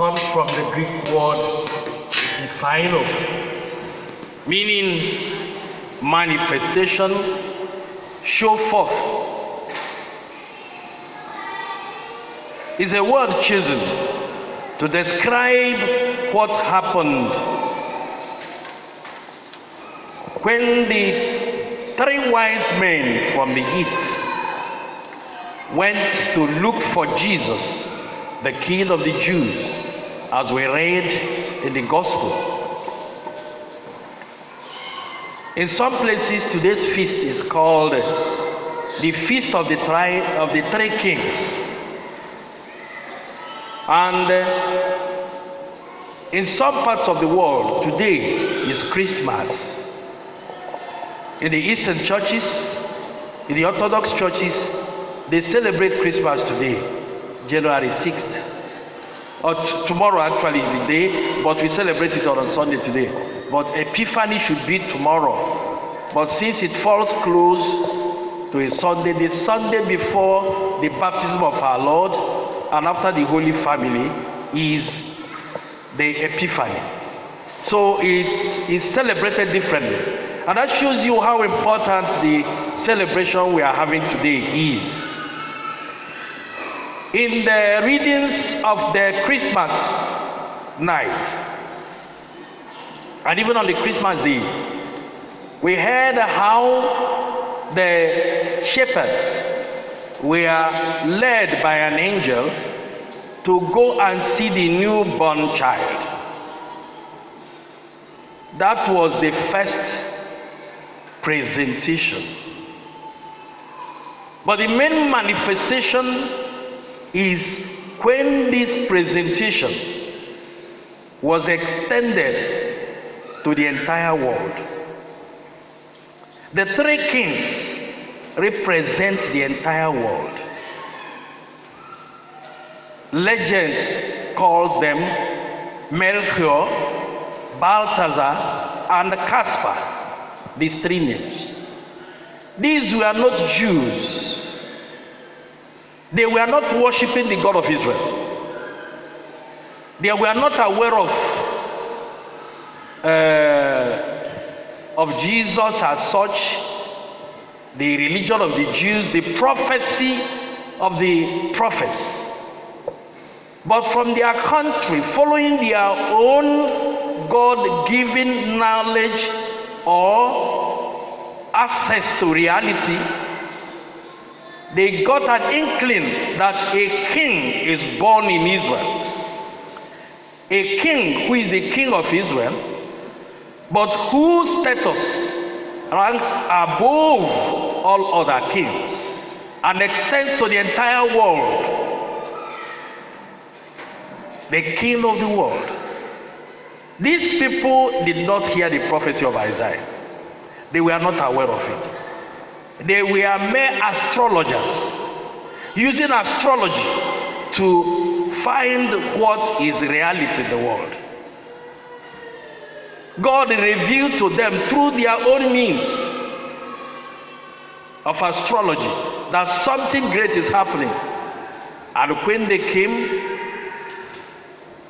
comes from the Greek word "dephino," meaning manifestation, show forth. It's a word chosen to describe what happened when the three wise men from the east went to look for Jesus, the King of the Jews, as we read in the Gospel. In some places, today's feast is called the Feast of the, tri- of the Three Kings. And uh, in some parts of the world, today is Christmas. In the Eastern churches, in the Orthodox churches, they celebrate Christmas today, January 6th. Or t- tomorrow actually is the day, but we celebrate it on Sunday today. But Epiphany should be tomorrow. But since it falls close to a Sunday, the Sunday before the baptism of our Lord and after the Holy Family is the Epiphany. So it's, it's celebrated differently. And that shows you how important the celebration we are having today is. In the readings of the Christmas night, and even on the Christmas day, we heard how the shepherds were led by an angel to go and see the newborn child. That was the first presentation. But the main manifestation is when this presentation was extended to the entire world. The three kings represent the entire world. Legend calls them Melchior, Balthazar, and Caspar, these three names. These were not Jews. They were not worshiping the God of Israel. They were not aware of uh, of Jesus as such, the religion of the Jews, the prophecy of the prophets. But from their country, following their own God given knowledge or access to reality, they got an inkling that a king is born in Israel. A king who is the king of Israel, but whose status ranks above all other kings and extends to the entire world. The king of the world. These people did not hear the prophecy of Isaiah, they were not aware of it. They were mere astrologers using astrology to find what is reality in the world. God revealed to them through their own means of astrology that something great is happening. And when they came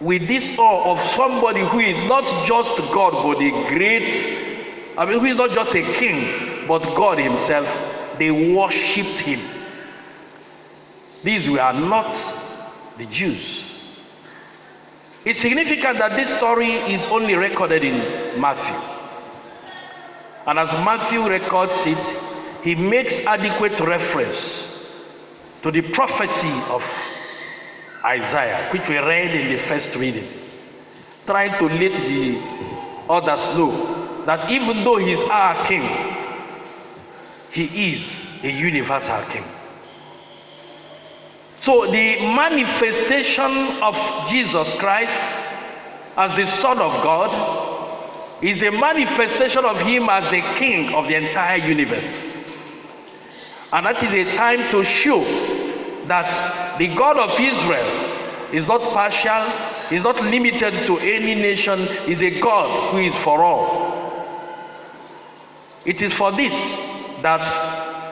with this awe of somebody who is not just God but a great, I mean, who is not just a king but God Himself, they worshipped Him. These were not the Jews. It's significant that this story is only recorded in Matthew. And as Matthew records it, he makes adequate reference to the prophecy of Isaiah, which we read in the first reading, trying to let the others know that even though he is our king, he is a universal king. So the manifestation of Jesus Christ as the Son of God is the manifestation of him as the king of the entire universe. And that is a time to show that the God of Israel is not partial, is not limited to any nation, is a God who is for all. It is for this that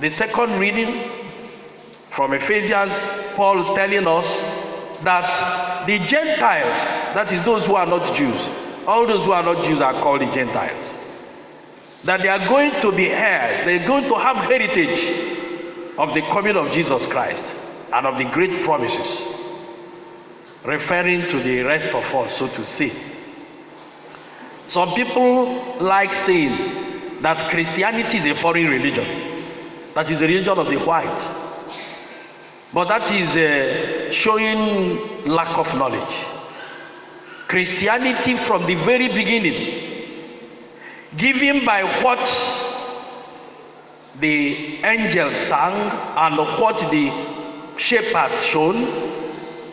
the second reading from Ephesians, Paul telling us that the Gentiles, that is those who are not Jews, all those who are not Jews are called the Gentiles. That they are going to be heirs, they're going to have heritage of the coming of Jesus Christ and of the great promises, referring to the rest of us, so to say. Some people like saying that Christianity is a foreign religion, that is a religion of the white. But that is uh, showing lack of knowledge. Christianity from the very beginning, given by what the angels sang and what the shepherds shown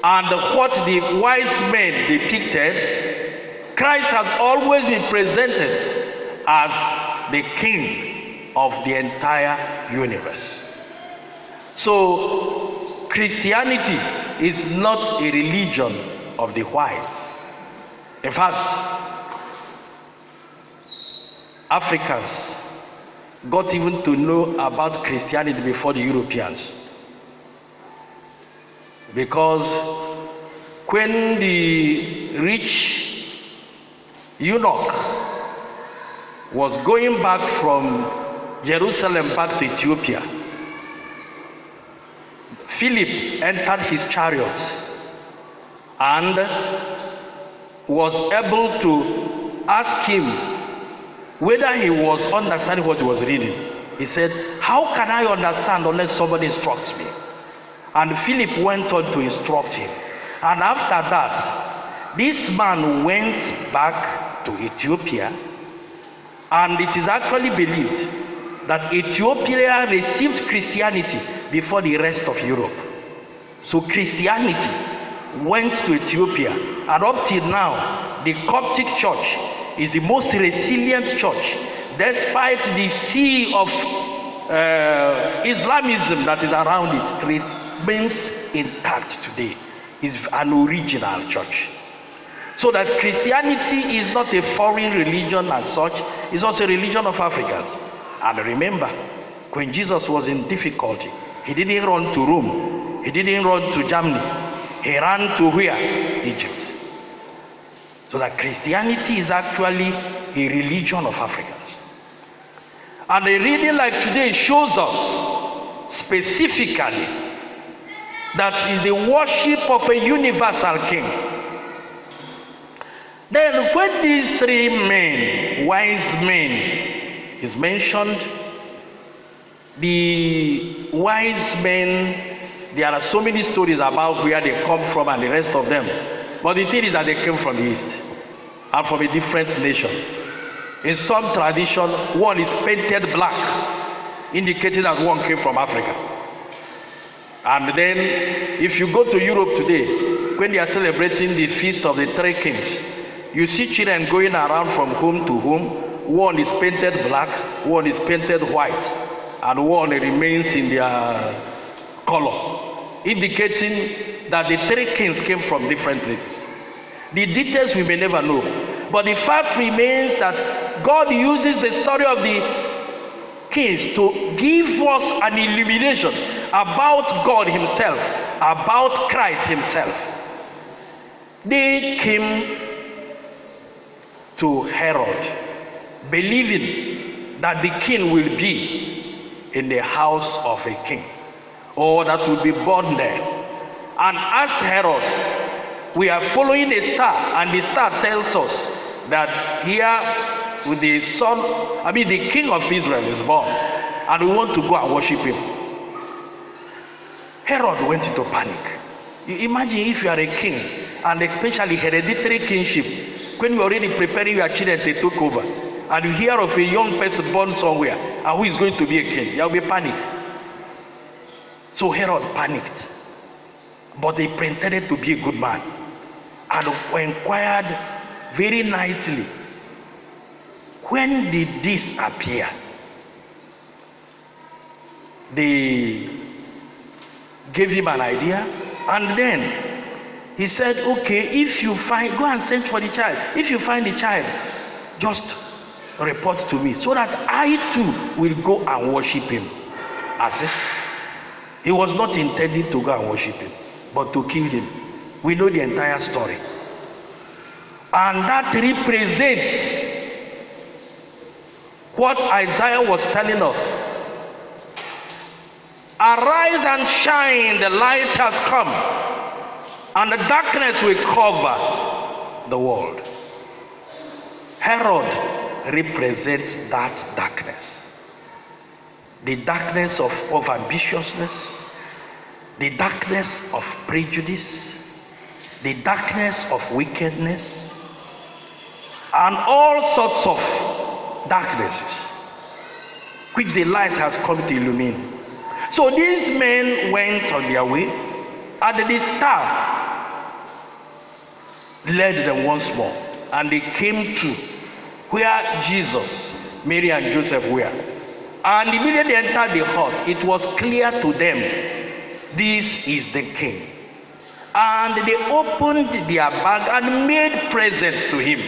and what the wise men depicted, Christ has always been presented as the king of the entire universe. So, Christianity is not a religion of the white. In fact, Africans got even to know about Christianity before the Europeans. Because when the rich eunuch was going back from Jerusalem back to Ethiopia, Philip entered his chariot and was able to ask him whether he was understanding what he was reading. He said, How can I understand unless somebody instructs me? And Philip went on to instruct him. And after that, this man went back to Ethiopia, and it is actually believed that Ethiopia received Christianity before the rest of Europe. So Christianity went to Ethiopia, and up till now, the Coptic Church is the most resilient church, despite the sea of uh, Islamism that is around it, remains intact today. It's an original church. So that Christianity is not a foreign religion as such, it's also a religion of Africans. And remember, when Jesus was in difficulty, He didn't run to Rome. He didn't run to Germany. He ran to where? Egypt. So that Christianity is actually a religion of Africans. And a reading like today shows us specifically that is the worship of a universal king. Then when these three men, wise men, is mentioned, the wise men, there are so many stories about where they come from and the rest of them. But the thing is that they came from the east and from a different nation. In some tradition, one is painted black, indicating that one came from Africa. And then, if you go to Europe today, when they are celebrating the feast of the three kings, you see children going around from home to home. One is painted black, one is painted white and one remains in their color, indicating that the three kings came from different places. The details we may never know, but the fact remains that God uses the story of the kings to give us an illumination about God Himself, about Christ Himself. They came to Herod believing that the king will be in the house of a king, or that will be born there. And asked Herod, we are following a star, and the star tells us that here with the son, I mean the king of Israel is born, and we want to go and worship him. Herod went into panic. You imagine if you are a king, and especially hereditary kingship, when are already preparing your children to take over, and you hear of a young person born somewhere and who is going to be a king, there will be panic. So Herod panicked, but he pretended to be a good man and inquired very nicely, when did this appear? They gave him an idea, and then he said, Okay, if you find, go and search for the child. If you find the child, just report to me so that I too will go and worship him. As if he was not intending to go and worship him, but to kill him. We know the entire story. And that represents what Isaiah was telling us. Arise and shine, the light has come, and the darkness will cover the world. Herod represents that darkness the darkness of, of ambitiousness, the darkness of prejudice, the darkness of wickedness, and all sorts of darknesses which the light has come to illumine. So these men went on their way, and the star led them once more, and they came to where Jesus, Mary, and Joseph were. And immediately entered the hut. It was clear to them, this is the king. And they opened their bag and made presents to him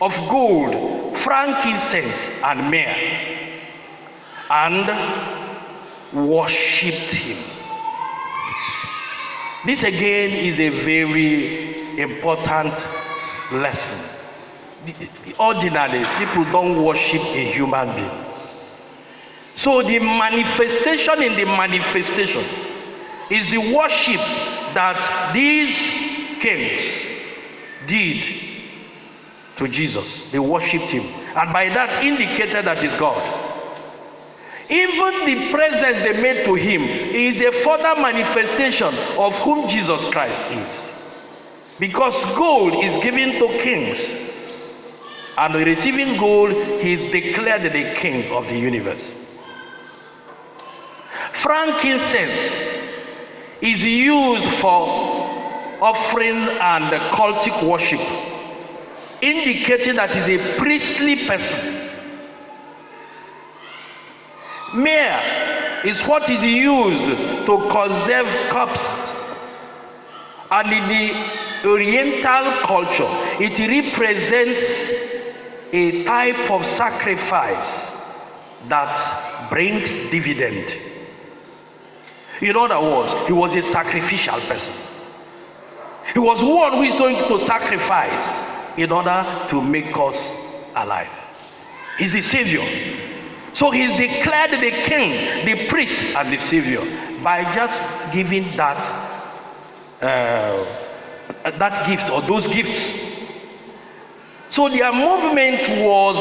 of gold, frankincense, and myrrh, and worshipped him. This again is a very important lesson. Ordinarily, people don't worship a human being. So the manifestation in the manifestation is the worship that these kings did to Jesus. They worshipped him. And by that indicated that is God. Even the presence they made to him is a further manifestation of whom Jesus Christ is. Because gold is given to kings. And receiving gold, he is declared the king of the universe. Frankincense is used for offering and cultic worship, indicating that he's a priestly person. Myrrh is what is used to conserve cups. And in the Oriental culture, it represents a type of sacrifice that brings dividend. In other words, he was a sacrificial person. He was one who is going to sacrifice in order to make us alive. He's the Savior. So he's declared the king, the priest, and the Savior by just giving that uh, Uh, that gift or those gifts. So their movement was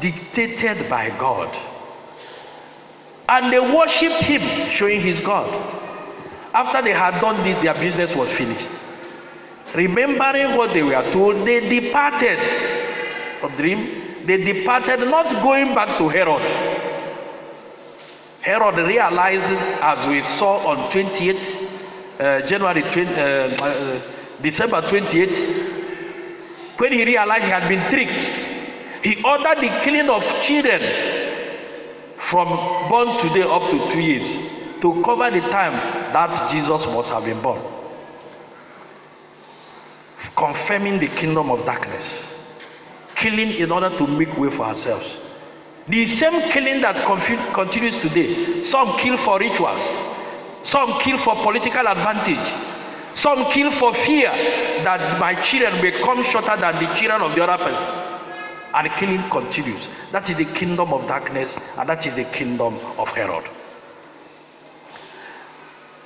dictated by God. And they worshipped him, showing his God. After they had done this, their business was finished. Remembering what they were told, they departed from dream. They departed, not going back to Herod. Herod realizes, as we saw on 28th uh, January 20, uh, uh, December 28th, when he realized he had been tricked, he ordered the killing of children from born today up to two years to cover the time that Jesus must have been born. Confirming the kingdom of darkness. Killing in order to make way for ourselves. The same killing that continues today. Some kill for rituals, some kill for political advantage, some kill for fear that my children may come shorter than the children of the other person and killing continues. That is the kingdom of darkness, and that is the kingdom of Herod.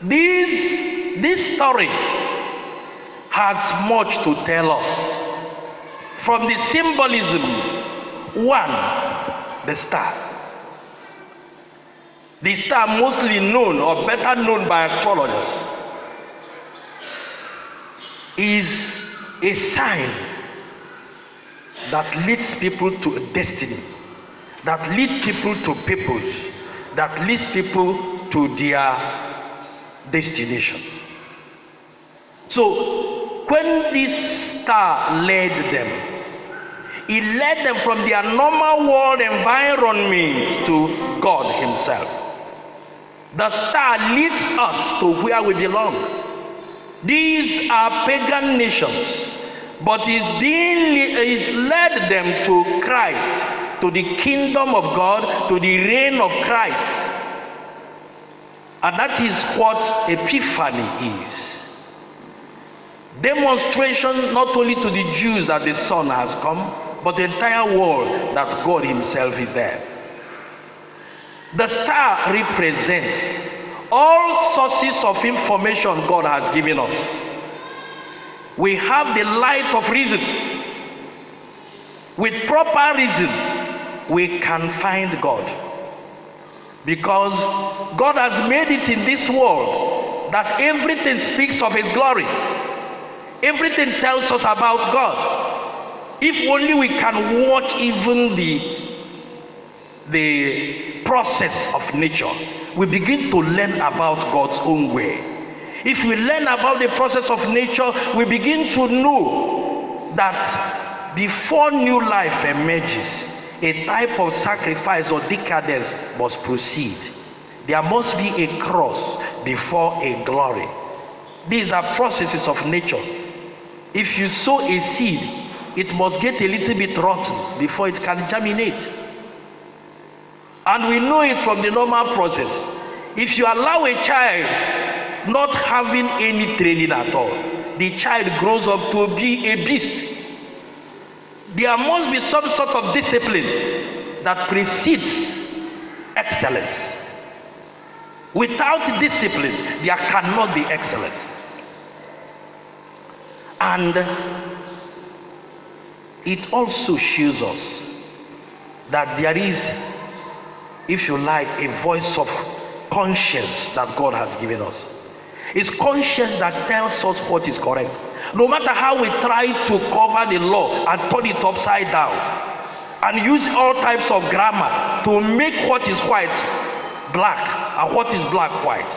This, this story has much to tell us. From the symbolism, one, the star. The star, mostly known or better known by astrologers, is a sign that leads people to a destiny, that leads people to purpose, that leads people to their destination. So, when this star led them, it led them from their normal world environment to God Himself. The star leads us to where we belong. These are pagan nations but he's, is led them to Christ, to the kingdom of God, to the reign of Christ. And that is what epiphany is. Demonstration not only to the Jews that the Son has come, but the entire world that God Himself is there. The star represents all sources of information God has given us. We have the light of reason. With proper reason, we can find God. Because God has made it in this world that everything speaks of His glory. Everything tells us about God. If only we can watch even the the process of nature, we begin to learn about God's own way. If we learn about the process of nature, we begin to know that before new life emerges, a type of sacrifice or decadence must proceed. There must be a cross before a glory. These are processes of nature. If you sow a seed, it must get a little bit rotten before it can germinate. And we know it from the normal process. If you allow a child not having any training at all, the child grows up to be a beast. There must be some sort of discipline that precedes excellence. Without discipline, there cannot be excellence. And it also shows us that there is if you like, a voice of conscience that God has given us. It's conscience that tells us what is correct. No matter how we try to cover the law and turn it upside down and use all types of grammar to make what is white black and what is black white,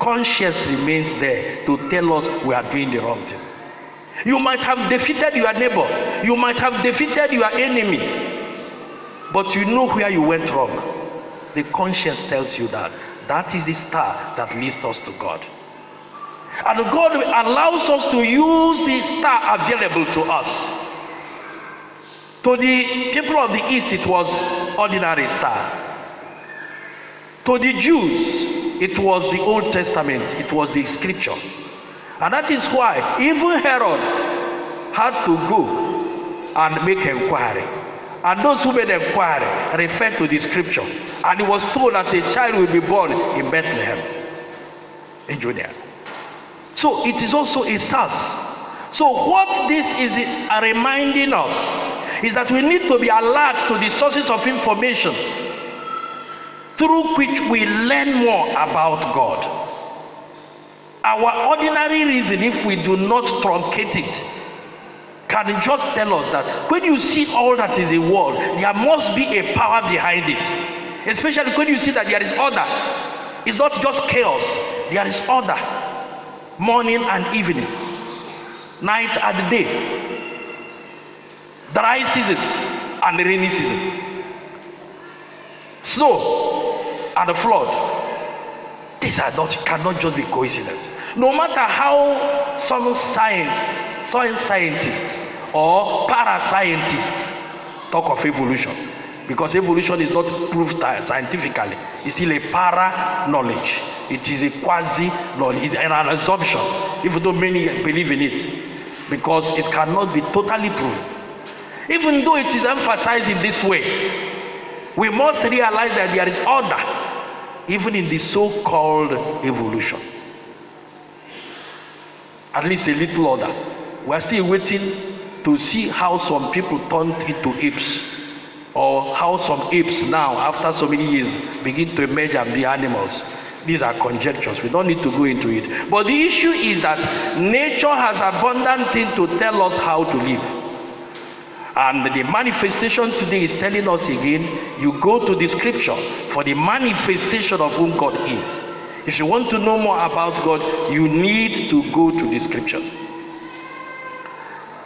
conscience remains there to tell us we are doing the wrong thing. You might have defeated your neighbor, you might have defeated your enemy, but you know where you went wrong. The conscience tells you that. That is the star that leads us to God. And God allows us to use the star available to us. To the people of the East, it was ordinary star. To the Jews, it was the Old Testament, it was the scripture. And that is why even Herod had to go and make inquiry. And those who made inquiry referred to the scripture. And he was told that a child will be born in Bethlehem, in Judea. So it is also a source. So what this is reminding us is that we need to be alert to the sources of information through which we learn more about God. Our ordinary reason, if we do not truncate it, can just tell us that when you see all that is in the world, there must be a power behind it. Especially when you see that there is order. It's not just chaos, there is order. Morning and evening, night and day, dry season and rainy season, snow and flood. These are not cannot just be coincidence. No matter how some science soil scientists or parascientists. Talk of evolution. Because evolution is not proved scientifically. It's still a para knowledge it is a quasi knowledge it's an assumption even though many believe in it. Because it cannot be totally proven. Even though it is emphasized in this way we must realize that there is order even in the so-called evolution. At least a little order. We are still waiting to see how some people turned into apes or how some apes now after so many years begin to emerge and be animals. These are conjectures. We don't need to go into it. But the issue is that nature has abundant things to tell us how to live. And the manifestation today is telling us again you go to the scripture for the manifestation of whom god is. If you want to know more about god you need to go to the scripture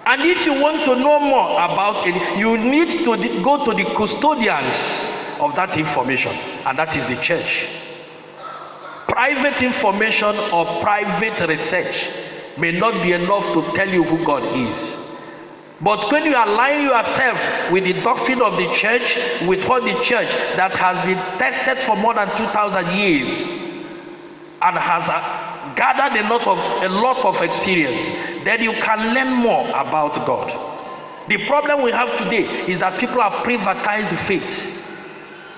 And if you want to know more about it, you need to go to the custodians of that information, and that is the church. Private information or private research may not be enough to tell you who God is. But when you align yourself with the doctrine of the church, with what the church that has been tested for more than 2,000 years and has uh, gathered a lot of a lot of experience, then you can learn more about God. The problem we have today is that people have privatized faith.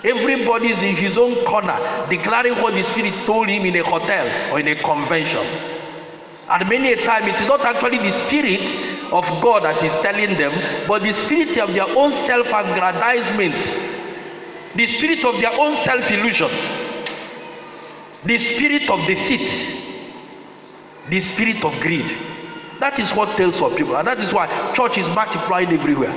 Everybody is in his own corner, declaring what the Spirit told him in a hotel or in a convention. And many a time it is not actually the Spirit of God that is telling them, but the spirit of their own self-aggrandizement, the spirit of their own self-illusion, the spirit of deceit, the spirit of greed. That is what tells some people, and that is why church is multiplying everywhere.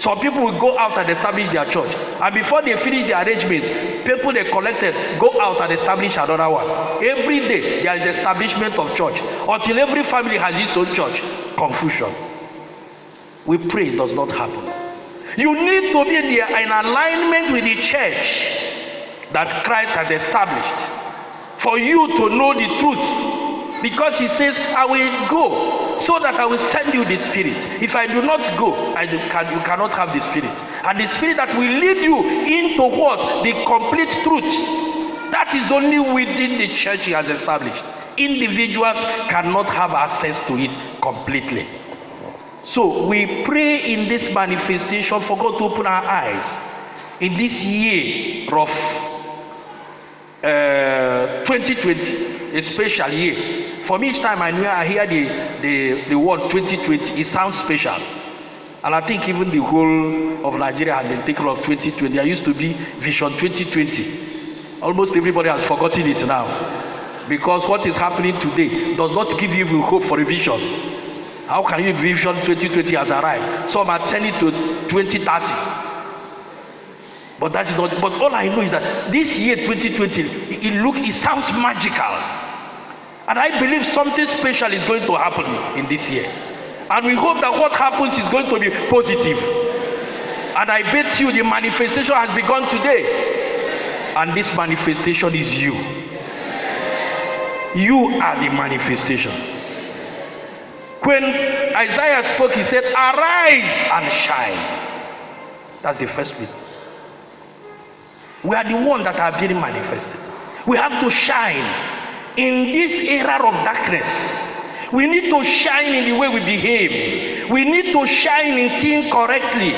Some people will go out and establish their church, and before they finish the arrangement, people they collected go out and establish another one. Every day there is establishment of church until every family has its own church. Confusion. We pray it does not happen. You need to be in alignment with the church that Christ has established for you to know the truth because he says i will go so that i will send you the spirit. If i do not go I do, can, you cannot have the spirit. And the spirit that will lead you into what? The complete truth. That is only within the church he has established. Individuals cannot have access to it completely. So we pray in this manifestation for god to open our eyes. In this year of uh, 2020 a special year for me each time i hear i hear the the the word 2020 it sounds special. And i think even the whole of nigeria has been thinking of 2020 there used to be vision 2020 almost everybody has forgotten it now. Because what is happening today does not give you hope for a vision. How can you vision 2020 has arrived? Some are turning to 2030 But that is not. But all I know is that this year 2020, it, it look, it sounds magical, and I believe something special is going to happen in this year, and we hope that what happens is going to be positive. And I bet you the manifestation has begun today, and this manifestation is you. You are the manifestation. When Isaiah spoke, he said, Arise and shine. That's the first bit. We are the ones that are being manifested. We have to shine in this era of darkness. We need to shine in the way we behave. We need to shine in seeing correctly.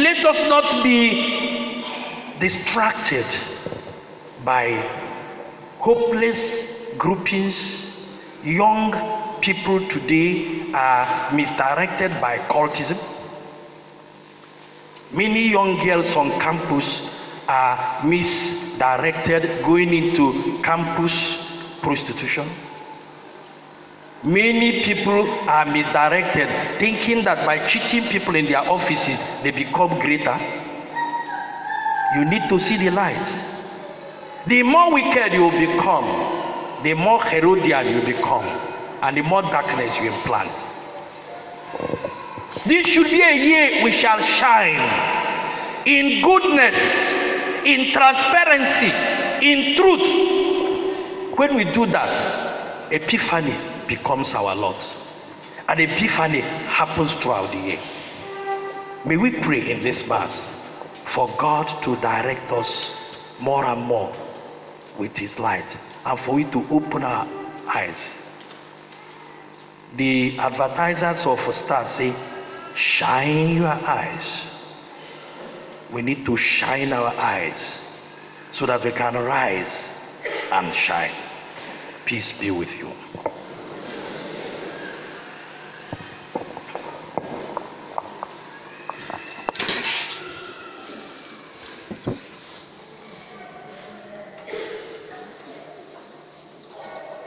Let us not be distracted by hopeless groupings. Young people today are misdirected by cultism. Many young girls on campus are misdirected going into campus prostitution. Many people are misdirected thinking that by cheating people in their offices they become greater. You need to see the light. The more wicked you become, the more Herodian you become, and the more darkness you implant. This should be a year we shall shine in goodness in transparency, in truth. When we do that, epiphany becomes our lot. And epiphany happens throughout the year. May we pray in this mass for God to direct us more and more with His light and for it to open our eyes. The advertisers of a star say, Shine your eyes we need to shine our eyes so that we can rise and shine. Peace be with you.